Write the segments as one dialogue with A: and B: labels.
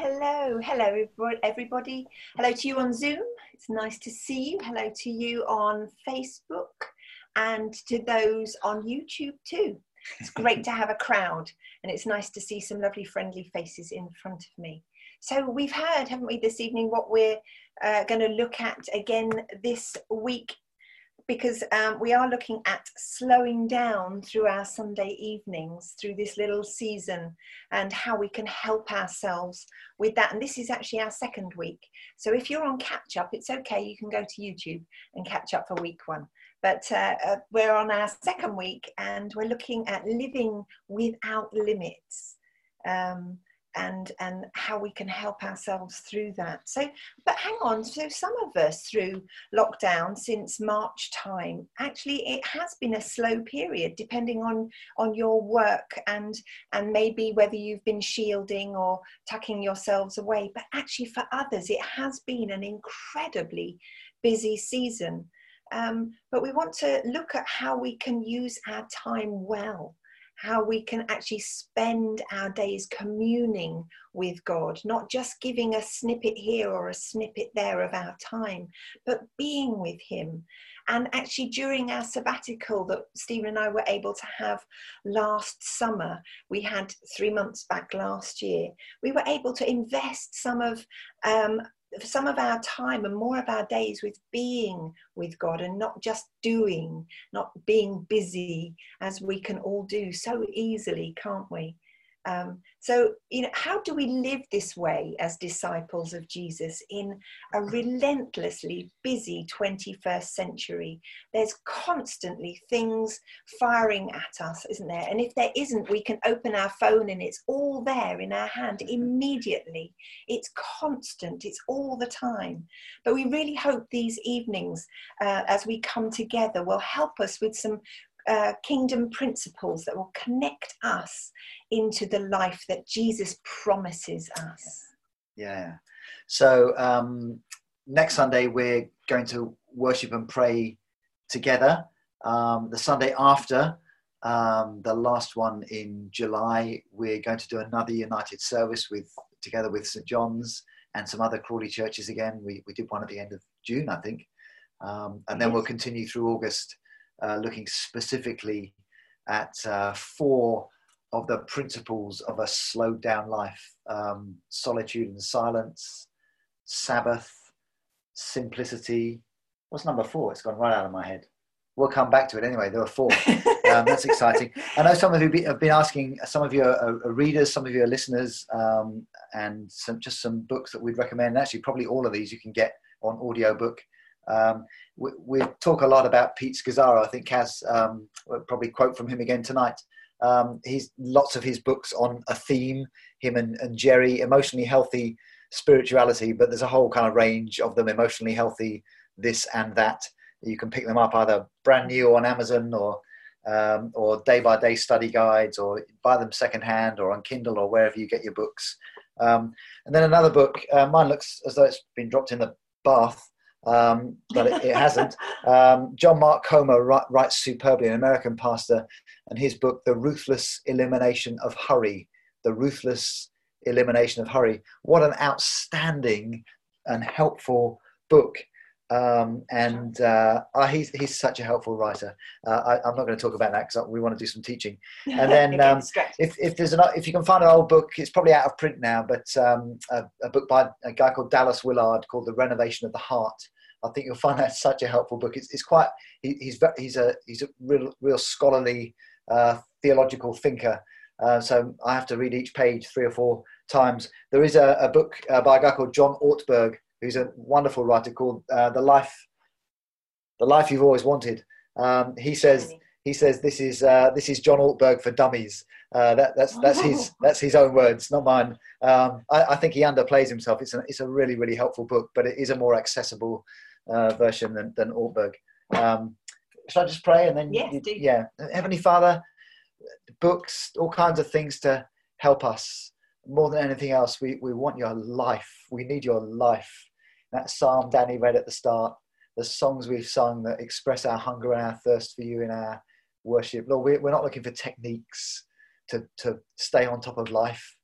A: hello, hello, everybody. Hello to you on Zoom. It's nice to see you. Hello to you on Facebook and to those on YouTube too. It's great to have a crowd and it's nice to see some lovely, friendly faces in front of me. So, we've heard, haven't we, this evening, what we're uh, going to look at again this week because um, we are looking at slowing down through our Sunday evenings through this little season and how we can help ourselves with that. And this is actually our second week. So if you're on catch up, it's okay. You can go to YouTube and catch up for week one. But uh, uh, we're on our second week and we're looking at living without limits. Um, and and how we can help ourselves through that. So but hang on so some of us through lockdown since march time actually it has been a slow period depending on on your work and and maybe whether you've been shielding or tucking yourselves away. But actually for others it has been an incredibly busy season. Um, but we want to look at how we can use our time well how we can actually spend our days communing with God, not just giving a snippet here or a snippet there of our time, but being with Him. And actually, during our sabbatical that Stephen and I were able to have last summer, we had three months back last year, we were able to invest some of um, some of our time and more of our days with being with God and not just doing, not being busy as we can all do so easily, can't we? Um, so, you know, how do we live this way as disciples of Jesus in a relentlessly busy 21st century? There's constantly things firing at us, isn't there? And if there isn't, we can open our phone and it's all there in our hand immediately. It's constant, it's all the time. But we really hope these evenings, uh, as we come together, will help us with some uh, kingdom principles that will connect us into the life that Jesus promises us.
B: Yeah. So um, next Sunday, we're going to worship and pray together. Um, the Sunday after, um, the last one in July, we're going to do another United service with together with St John's and some other Crawley churches again. We, we did one at the end of June, I think. Um, and then we'll continue through August uh, looking specifically at uh, four of the principles of a slowed down life um, solitude and silence, Sabbath, simplicity. What's number four? It's gone right out of my head. We'll come back to it anyway. There are four. Um, that's exciting. I know some of you have been asking, some of you are, readers, some of you are listeners, um, and some, just some books that we'd recommend. Actually, probably all of these you can get on audiobook. Um, we, we, talk a lot about Pete Scazzero. I think Kaz um, will probably quote from him again tonight. Um, he's lots of his books on a theme. Him and, and Geri, emotionally healthy spirituality, but there's a whole kind of range of them. Emotionally healthy, this and that. You can pick them up either brand new on Amazon or um, or day by day study guides, or buy them secondhand or on Kindle or wherever you get your books. Um, and then another book, uh, mine looks as though it's been dropped in the bath um, but it, it hasn't. Um, John Mark Comer writes superbly, an American pastor, and his book, The Ruthless Elimination of Hurry. The Ruthless Elimination of Hurry. What an outstanding and helpful book. Um, and uh, uh, he's, he's such a helpful writer. Uh, I, am not going to talk about that because we want to do some teaching. And then um, if, if there's an, if you can find an old book, it's probably out of print now, but um, a, a, book by a guy called Dallas Willard called The Renovation of the Heart. I think you'll find that such a helpful book. It's, it's quite he, he's he's a he's a real real scholarly uh, theological thinker. Uh, so I have to read each page three or four times. There is a, a book uh, by a guy called John Ortberg who's a wonderful writer called uh, the life the life you've always wanted. Um, he says he says this is uh, this is john ortberg for dummies. Uh, that, that's that's his that's his own words not mine. Um, I, I, think he underplays himself. It's a, it's a really really helpful book but it is a more accessible uh, version than, than ortberg um, should i just pray and then
A: yes,
B: you, yeah. Heavenly father books all kinds of things to help us. More than anything else we, we want your life. We need your life that psalm Danny read at the start, the songs we've sung that express our hunger and our thirst for you in our worship. Lord, we're not looking for techniques to, to stay on top of life.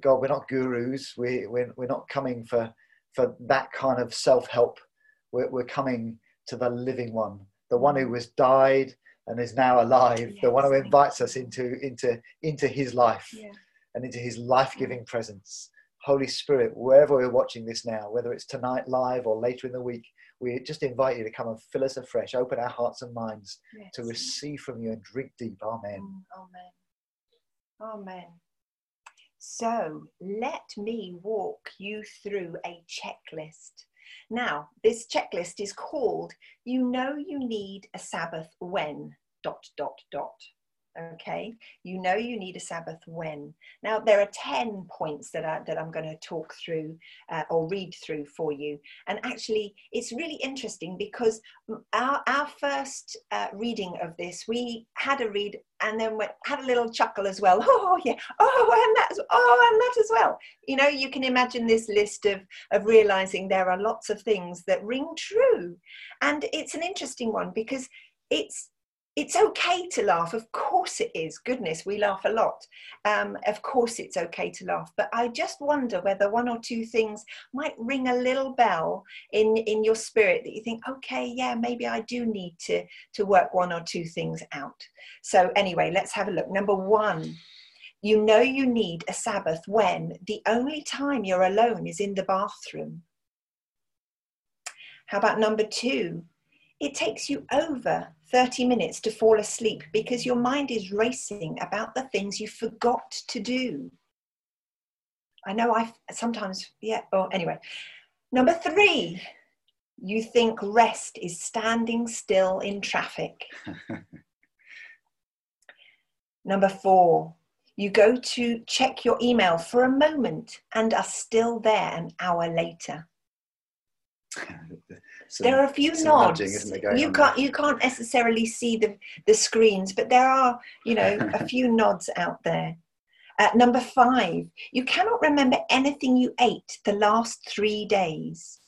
B: God, we're not gurus. We, we're, we're not coming for, for that kind of self help. We're, we're coming to the living one, the one who was died and is now alive,
A: Yes,
B: the one who invites us into, into, into his life
A: Yeah.
B: and into his life giving presence. Holy Spirit, wherever we're watching this now, whether it's tonight live or later in the week, we just invite you to come and fill us afresh, open our hearts and minds to receive from you and drink deep. Amen.
A: Mm, Amen. Amen. So let me walk you through a checklist. Now, this checklist is called You Know You Need a Sabbath When, dot, dot, dot. Okay, you know you need a Sabbath when. Now, there are 10 points that, I, that I'm going to talk through uh, or read through for you. And actually, it's really interesting because our, our first uh, reading of this, we had a read and then went, had a little chuckle as well. Oh, yeah. Oh, and that's, oh, and that as well. You know, you can imagine this list of, of realizing there are lots of things that ring true. And it's an interesting one because it's, it's okay to laugh. Of course it is. Goodness, we laugh a lot. Um, of course it's okay to laugh. But I just wonder whether one or two things might ring a little bell in in your spirit that you think okay yeah maybe i do need to to work one or two things out so anyway let's have a look number one you know you need a sabbath when the only time you're alone is in the bathroom how about number two it takes you over 30 minutes to fall asleep because your mind is racing about the things you forgot to do i know i sometimes yeah oh anyway Number three, you think rest is standing still in traffic. Number four, you go to check your email for a moment and are still there an hour later.
B: Some-
A: There are a few nods.
B: nudging, isn't there, going
A: You can't you can't necessarily see the, the screens, but there are, you know, a few nods out there. Uh, number five, you cannot remember anything you ate the last three days.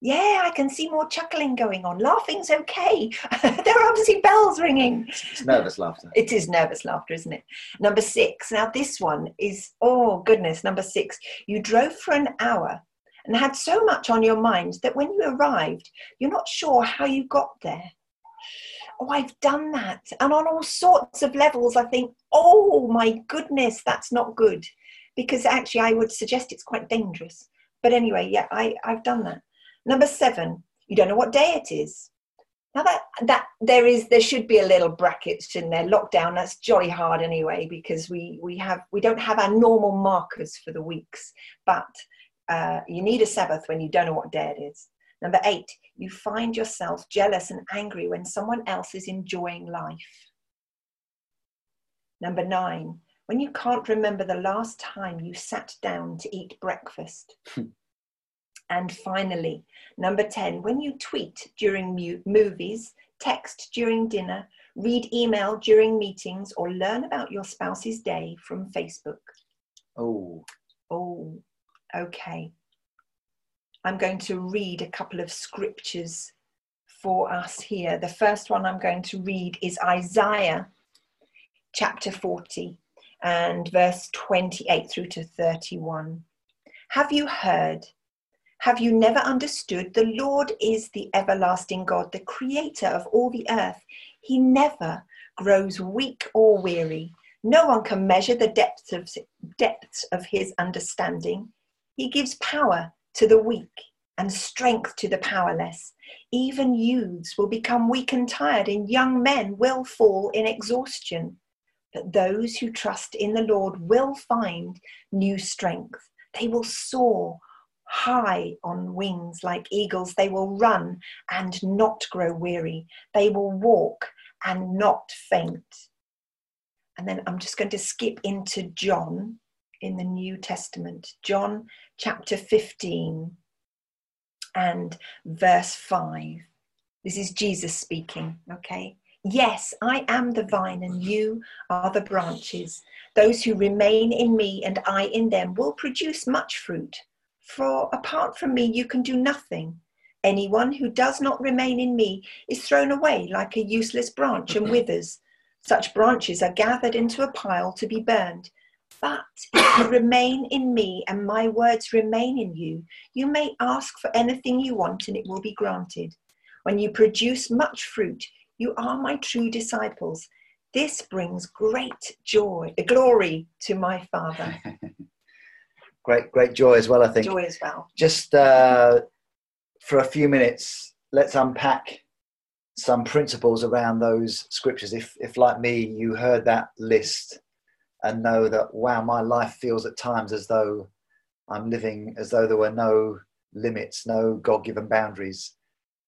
A: Yeah, I can see more chuckling going on. Laughing's okay. there are obviously bells ringing.
B: It's nervous laughter.
A: It is nervous laughter, isn't it? Number six. Now, this one is, oh goodness, number six. You drove for an hour and had so much on your mind that when you arrived, you're not sure how you got there. Oh, I've done that. And on all sorts of levels, I think, oh my goodness, that's not good. Because actually, I would suggest it's quite dangerous. But anyway, yeah, I, I've done that. Number seven, you don't know what day it is. Now that that there is there should be a little brackets in there. Lockdown that's jolly hard anyway because we we have we don't have our normal markers for the weeks, but uh, you need a Sabbath when you don't know what day it is. Number eight, you find yourself jealous and angry when someone else is enjoying life. Number nine, when you can't remember the last time you sat down to eat breakfast. and finally, number 10, when you tweet during mu- movies, text during dinner, read email during meetings, or learn about your spouse's day from Facebook.
B: Oh,
A: Oh, okay. I'm going to read a couple of scriptures for us here. The first one I'm going to read is Isaiah chapter 40 and verse 28 through to 31. Have you heard? Have you never understood? The Lord is the everlasting God, the creator of all the earth. He never grows weak or weary. No one can measure the depths of, depths of his understanding. He gives power to the weak and strength to the powerless. Even youths will become weak and tired, and young men will fall in exhaustion. But those who trust in the Lord will find new strength. They will soar high on wings like eagles. They will run and not grow weary. They will walk and not faint. And then I'm just going to skip into John in the New Testament, John chapter 15 and verse 5. This is Jesus speaking, okay? Yes, I am the vine and you are the branches. Those who remain in me and I in them will produce much fruit. For apart from me, you can do nothing. Anyone who does not remain in me is thrown away like a useless branch and withers. Such branches are gathered into a pile to be burned. But if you remain in me and my words remain in you, you may ask for anything you want and it will be granted. When you produce much fruit, you are my true disciples. This brings great joy, glory to my Father.
B: great, great joy as well, I think.
A: Joy as well.
B: Just uh, for a few minutes, let's unpack some principles around those scriptures. If, if like me, you heard that list and know that, wow, my life feels at times as though I'm living as though there were no limits, no God given boundaries,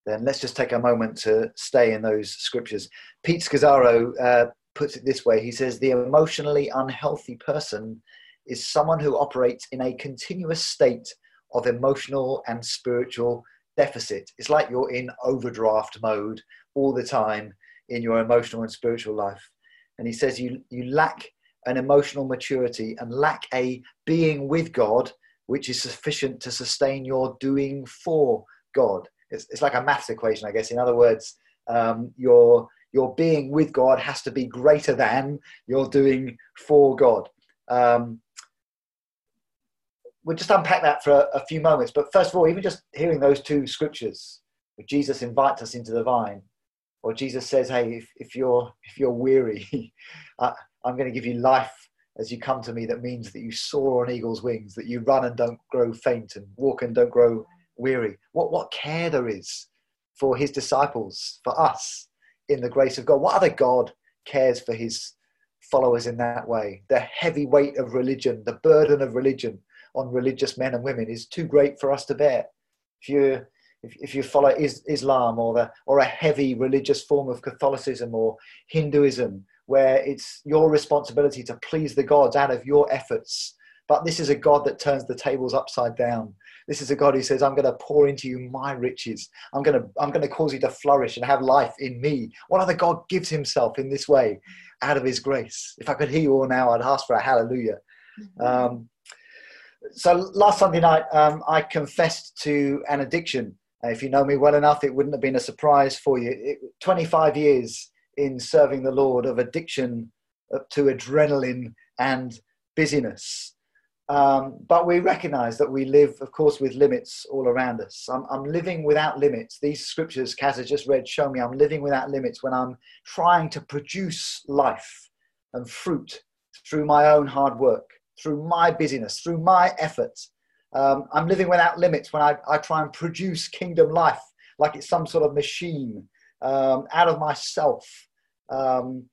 B: then let's just take a moment to stay in those scriptures. Pete Scazzero uh, puts it this way he says, The emotionally unhealthy person is someone who operates in a continuous state of emotional and spiritual deficit. It's like you're in overdraft mode all the time in your emotional and spiritual life. And he says you, you lack an emotional maturity and lack a being with God, which is sufficient to sustain your doing for God. It's, it's like a maths equation, I guess. In other words, um, your, your being with God has to be greater than your doing for God. Um, we'll just unpack that for a, a, few moments. But first of all, even just hearing those two scriptures, where Jesus invites us into the vine, or Jesus says, "Hey, if, if you're if you're weary, I, I'm going to give you life as you come to me. That means that you soar on eagle's wings, that you run and don't grow faint, and walk and don't grow weary. What what care there is for His disciples, for us, in the grace of God. What other God cares for His followers in that way? The heavy weight of religion, the burden of religion on religious men and women is too great for us to bear. If you if, if you follow is, Islam or the, or a heavy religious form of Catholicism or Hinduism, where it's your responsibility to please the gods out of your efforts. But this is a God that turns the tables upside down. This is a God who says, I'm going to pour into you my riches. I'm going to, I'm going to cause you to flourish and have life in me. What other God gives himself in this way out of his grace? If I could hear you all now, I'd ask for a hallelujah. Mm-hmm. Um, so last Sunday night, um, I confessed to an addiction. If you know me well enough, it wouldn't have been a surprise for you. It, 25 years in serving the Lord of addiction to adrenaline and busyness. Um, but we recognize that we live, of course, with limits all around us. I'm, I'm living without limits. These scriptures Kaz has just read show me I'm living without limits when I'm trying to produce life and fruit through my own hard work through my busyness, through my efforts. Um, I'm living without limits when I, I try and produce kingdom life like it's some sort of machine um, out of myself. Um,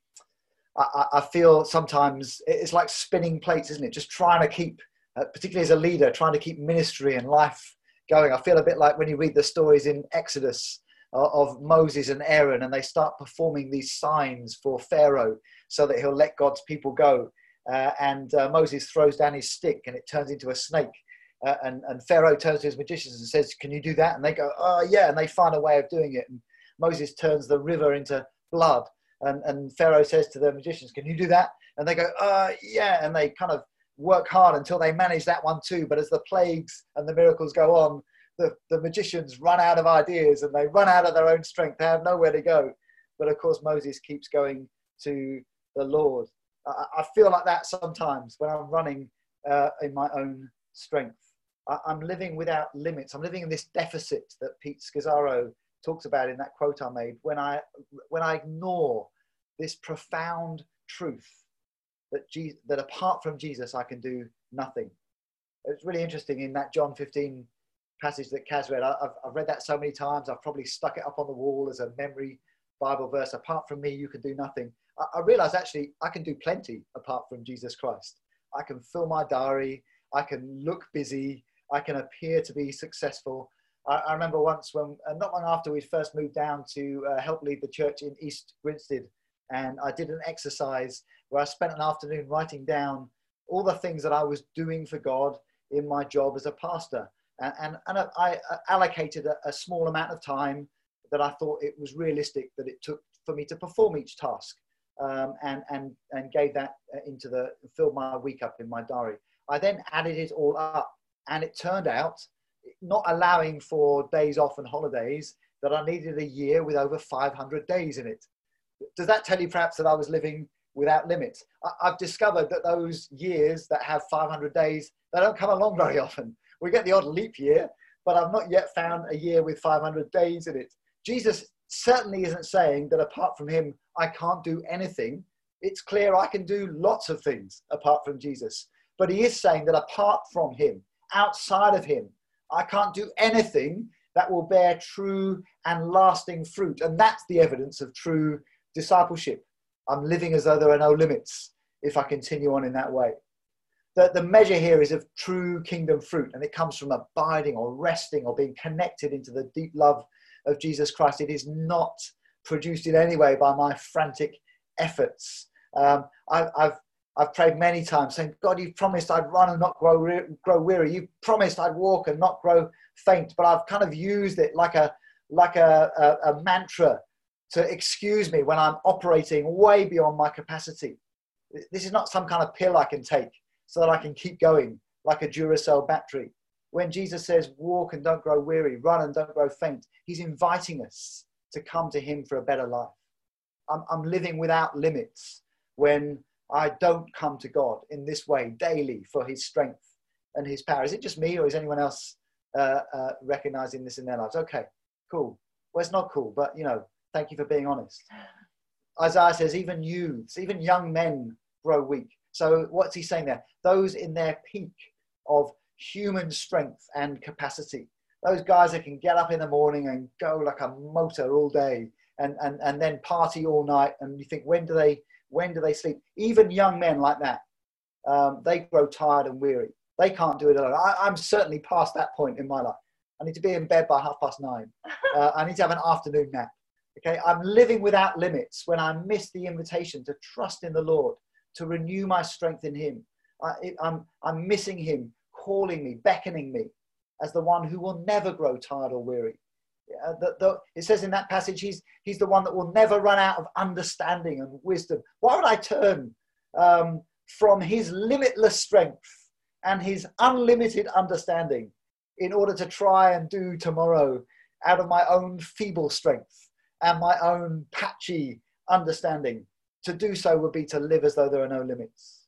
B: I, I, feel sometimes it's like spinning plates, isn't it? Just trying to keep, uh, particularly as a leader, trying to keep ministry and life going. I feel a bit like when you read the stories in Exodus uh, of Moses and Aaron, and they start performing these signs for Pharaoh so that he'll let God's people go uh, and uh, Moses throws down his stick and it turns into a snake. Uh, and, and Pharaoh turns to his magicians and says, Can you do that? And they go, Oh, yeah. And they find a way of doing it. And Moses turns the river into blood. And, and Pharaoh says to the magicians, Can you do that? And they go, uh, Yeah. And they kind of work hard until they manage that one too. But as the plagues and the miracles go on, the, the magicians run out of ideas and they run out of their own strength. They have nowhere to go. But of course, Moses keeps going to the Lord. I, feel like that sometimes when I'm running uh, in my own strength. I, am living without limits. I'm living in this deficit that Pete Scazzero talks about in that quote I made. When I when I ignore this profound truth that Jesus, that apart from Jesus I can do nothing. It's really interesting in that John 15 passage that Kaz read. I've, I've read that so many times. I've probably stuck it up on the wall as a memory Bible verse. Apart from me, you can do nothing. I, I realized actually I can do plenty apart from Jesus Christ. I can fill my diary. I can look busy. I can appear to be successful. I, I remember once when, uh, not long after we first moved down to uh, help lead the church in East Grinstead, and I did an exercise where I spent an afternoon writing down all the things that I was doing for God in my job as a pastor. And, and, and I allocated a, a small amount of time that I thought it was realistic that it took for me to perform each task um, and, and, and gave that uh, into the, filled my week up in my diary. I then added it all up and it turned out, not allowing for days off and holidays, that I needed a year with over 500 days in it. Does that tell you perhaps that I was living without limits. I, have discovered that those years that have 500 days, they don't come along very often. We get the odd leap year, but I've not yet found a year with 500 days in it. Jesus certainly isn't saying that apart from him, I can't do anything. It's clear I can do lots of things apart from Jesus. But he is saying that apart from him, outside of him, I can't do anything that will bear true and lasting fruit. And that's the evidence of true discipleship. I'm living as though there are no limits if I continue on in that way. The, the measure here is of true kingdom fruit, and it comes from abiding or resting or being connected into the deep love of Jesus Christ. It is not produced in any way by my frantic efforts. Um, I, I've I've prayed many times saying, God, you've promised I'd run and not grow, grow weary. You've promised I'd walk and not grow faint. But I've kind of used it like a, like a, a, a mantra to excuse me when I'm operating way beyond my capacity. This is not some kind of pill I can take so that I can keep going like a Duracell battery. When Jesus says, walk and don't grow weary, run and don't grow faint, he's inviting us to come to him for a better life. I'm, I'm living without limits when I don't come to God in this way daily for his strength and his power. Is it just me or is anyone else uh, uh, recognizing this in their lives? Okay, cool. Well, it's not cool, but you know, thank you for being honest. Isaiah says, even youths, even young men grow weak. So, what's he saying there? Those in their peak of human strength and capacity. Those guys that can get up in the morning and go like a motor all day and, and, and then party all night. And you think, when do they when do they sleep? Even young men like that, um, they grow tired and weary. They can't do it alone. I, am certainly past that point in my life. I need to be in bed by half past nine. Uh, I need to have an afternoon nap. Okay, I'm living without limits when I miss the invitation to trust in the Lord, to renew my strength in Him. I, I'm, I'm missing Him calling me, beckoning me as the one who will never grow tired or weary. Uh, the, the, it says in that passage, he's, he's the one that will never run out of understanding and wisdom. Why would I turn um, from his limitless strength and his unlimited understanding in order to try and do tomorrow out of my own feeble strength and my own patchy understanding? To do so would be to live as though there are no limits.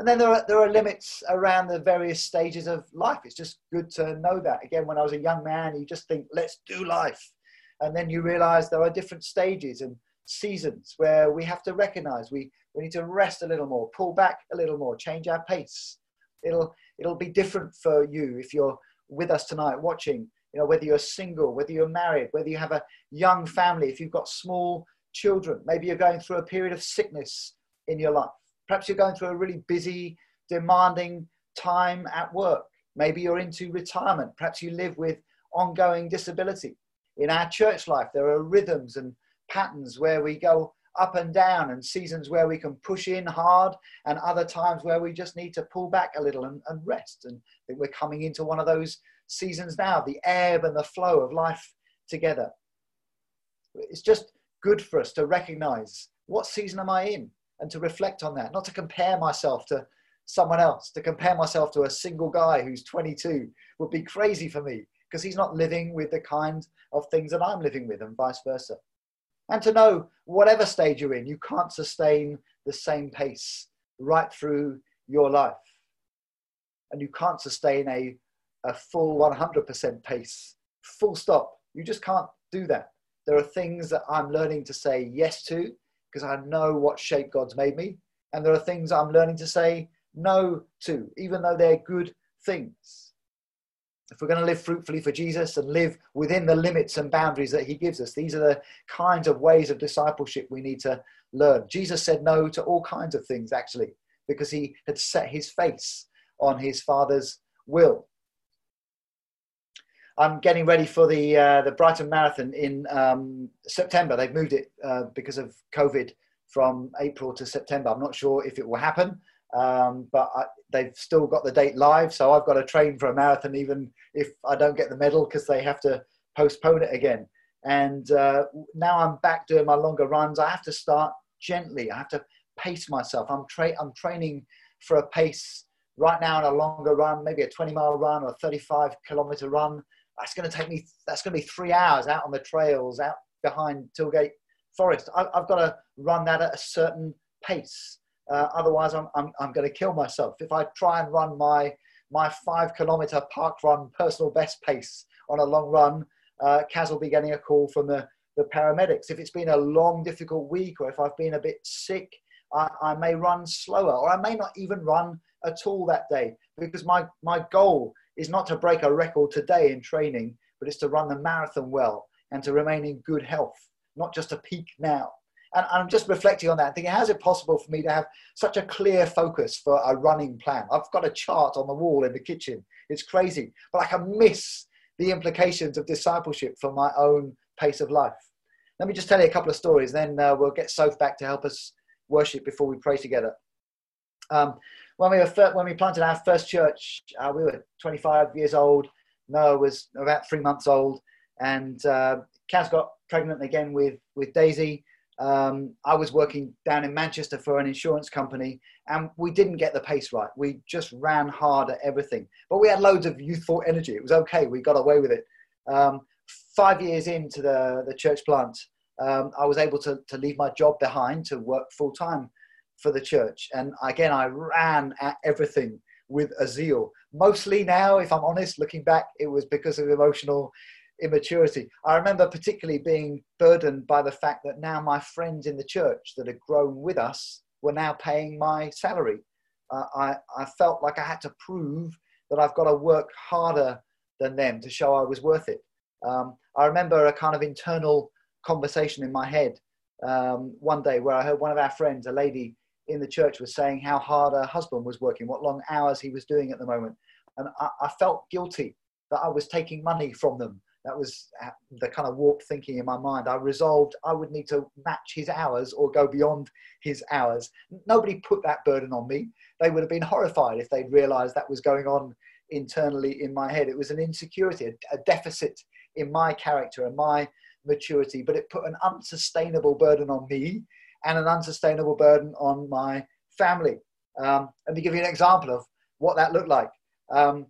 B: And then there are, there are limits around the various stages of life. It's just good to know that. Again, when I was a young man, you just think, let's do life. And then you realize there are different stages and seasons where we have to recognize we, we need to rest a little more, pull back a little more, change our pace. It'll, it'll be different for you if you're with us tonight watching, you know, whether you're single, whether you're married, whether you have a young family, if you've got small children, maybe you're going through a period of sickness in your life Perhaps you're going through a really busy, demanding time at work. Maybe you're into retirement. Perhaps you live with ongoing disability. In our church life, there are rhythms and patterns where we go up and down, and seasons where we can push in hard, and other times where we just need to pull back a little and, and rest. And I think we're coming into one of those seasons now the ebb and the flow of life together. It's just good for us to recognize what season am I in? And to reflect on that, not to compare myself to someone else. To compare myself to a single guy who's 22 would be crazy for me because he's not living with the kind of things that I'm living with, and vice versa. And to know whatever stage you're in, you can't sustain the same pace right through your life. And you can't sustain a, a full 100% pace, full stop. You just can't do that. There are things that I'm learning to say yes to because I know what shape God's made me. And there are things I'm learning to say no to, even though they're good things. If we're going to live fruitfully for Jesus and live within the limits and boundaries that He gives us, these are the kinds of ways of discipleship we need to learn. Jesus said no to all kinds of things, actually, because He had set His face on His Father's will. I'm getting ready for the uh, the Brighton Marathon in um, September. They've moved it uh, because of COVID from April to September. I'm not sure if it will happen, um, but I, they've still got the date live. So I've got to train for a marathon even if I don't get the medal because they have to postpone it again. And uh, now I'm back doing my longer runs. I have to start gently. I have to pace myself. I'm tra- I'm training for a pace right now in a longer run, maybe a 20 mile run or a 35 kilometer run that's going to take me that's going to be three hours out on the trails out behind tilgate forest I, have got to run that at a certain pace. Uh, otherwise, I'm, I'm, I'm going to kill myself. If I try and run my, my five kilometer park run personal best pace on a long run, uh, Kaz will be getting a call from the, the paramedics. If it's been a long, difficult week, or if I've been a bit sick, I, I may run slower, or I may not even run at all that day because my, my goal is not to break a record today in training, but it's to run the marathon well and to remain in good health, not just to peak now. And I'm just reflecting on that, thinking, how is it possible for me to have such a clear focus for a running plan? I've got a chart on the wall in the kitchen. It's crazy, but I can miss the implications of discipleship for my own pace of life. Let me just tell you a couple of stories, then uh, we'll get Soph back to help us worship before we pray together. Um, when we were when we planted our first church, uh, we were 25 years old. Noah was about three months old, and uh, Kaz got pregnant again with with Daisy. Um, I was working down in Manchester for an insurance company, and we didn't get the pace right. We just ran hard at everything, but we had loads of youthful energy. It was okay. We got away with it. Um, five years into the the church plant, um, I was able to to leave my job behind to work full time for the church, and again I ran at everything with a zeal. Mostly now, if I'm honest, looking back, it was because of emotional immaturity. I remember particularly being burdened by the fact that now my friends in the church that had grown with us were now paying my salary. Uh, I, I felt like I had to prove that I've got to work harder than them to show I was worth it. Um, I remember a kind of internal conversation in my head um, one day where I heard one of our friends, a lady in the church, was saying how hard her husband was working, what long hours he was doing at the moment. And I, I felt guilty that I was taking money from them that was uh, the kind of warped thinking in my mind. I resolved I would need to match his hours or go beyond his hours. Nobody put that burden on me. They would have been horrified if they'd realized that was going on internally in my head. It was an insecurity, a, a deficit in my character and my maturity, but it put an unsustainable burden on me and an unsustainable burden on my family. Um, let me give you an example of what that looked like. Um,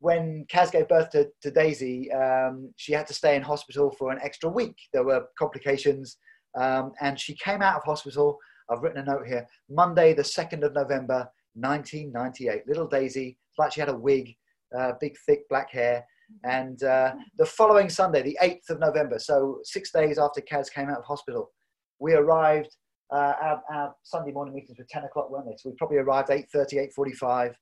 B: when Kaz gave birth to, to Daisy, um, she had to stay in hospital for an extra week. There were complications, um, and she came out of hospital. I've written a note here. Monday, the second of November, 1998. Little Daisy, like she had a wig, uh, big thick black hair. And uh, the following Sunday, the 8th of November, so six days after Kaz came out of hospital, we arrived. Uh, our, our, Sunday morning meetings were 10 o'clock, weren't they? So we probably arrived 8:30, 8:45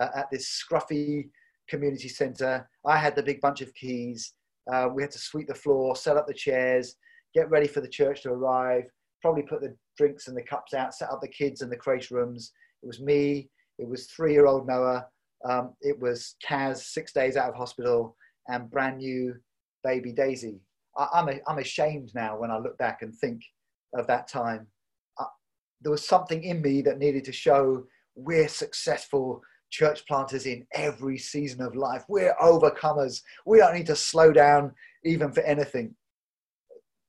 B: uh, at this scruffy community centre. I had the big bunch of keys. Uh, we had to sweep the floor, set up the chairs, get ready for the church to arrive, probably put the drinks and the cups out, set up the kids in the creche rooms. It was me, it was three year old Noah, um, it was Kaz, six days out of hospital, and brand new baby Daisy. I, I'm, I'm ashamed now when I look back and think of that time. Uh, there was something in me that needed to show we're successful church planters in every season of life. We're overcomers. We don't need to slow down even for anything.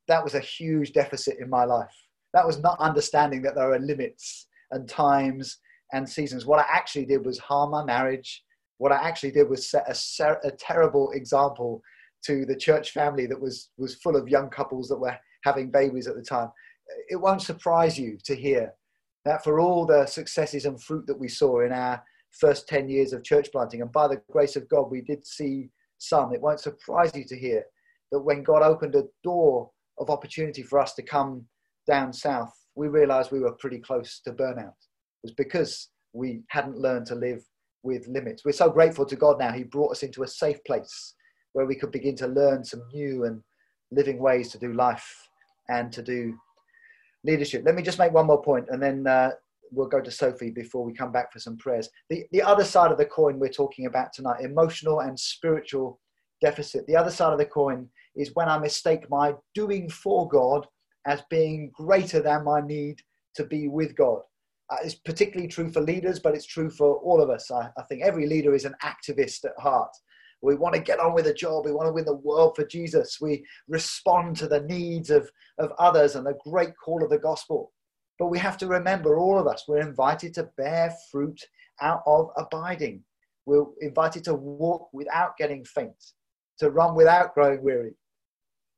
B: That was a huge deficit in my life. That was not understanding that there are limits and times and seasons. What I actually did was harm my marriage. What I actually did was set a, a terrible example to the church family that was, was full of young couples that were having babies at the time. It won't surprise you to hear that for all the successes and fruit that we saw in our first 10 years of church planting. And by the grace of God, we did see some. It won't surprise you to hear that when God opened a door of opportunity for us to come down south, we realized we were pretty close to burnout. It was because we hadn't learned to live with limits. We're so grateful to God now. He brought us into a safe place where we could begin to learn some new and living ways to do life and to do leadership. Let me just make one more point and then uh, we'll go to Sophie before we come back for some prayers. The, the other side of the coin we're talking about tonight emotional and spiritual deficit. The other side of the coin is when I mistake my doing for God as being greater than my need to be with God. Uh, it's particularly true for leaders, but it's true for all of us. I, I think every leader is an activist at heart. We want to get on with the job. We want to win the world for Jesus. We respond to the needs of, of others and the great call of the gospel. But we have to remember, all of us, we're invited to bear fruit out of abiding. We're invited to walk without getting faint, to run without growing weary.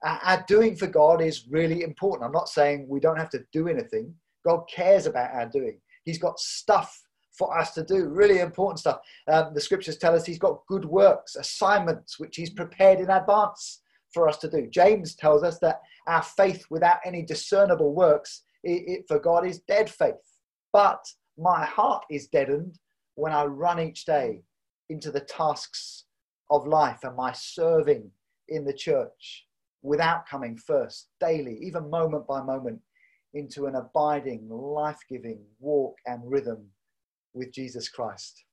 B: Our doing for God is really important. I'm not saying we don't have to do anything, God cares about our doing. He's got stuff for us to do, really important stuff. Um, the scriptures tell us He's got good works, assignments, which He's prepared in advance for us to do. James tells us that our faith without any discernible works it, it, for God is dead faith. But my heart is deadened when I run each day into the tasks of life and my serving in the church without coming first daily, even moment by moment, into an abiding, life giving walk and rhythm with Jesus Christ.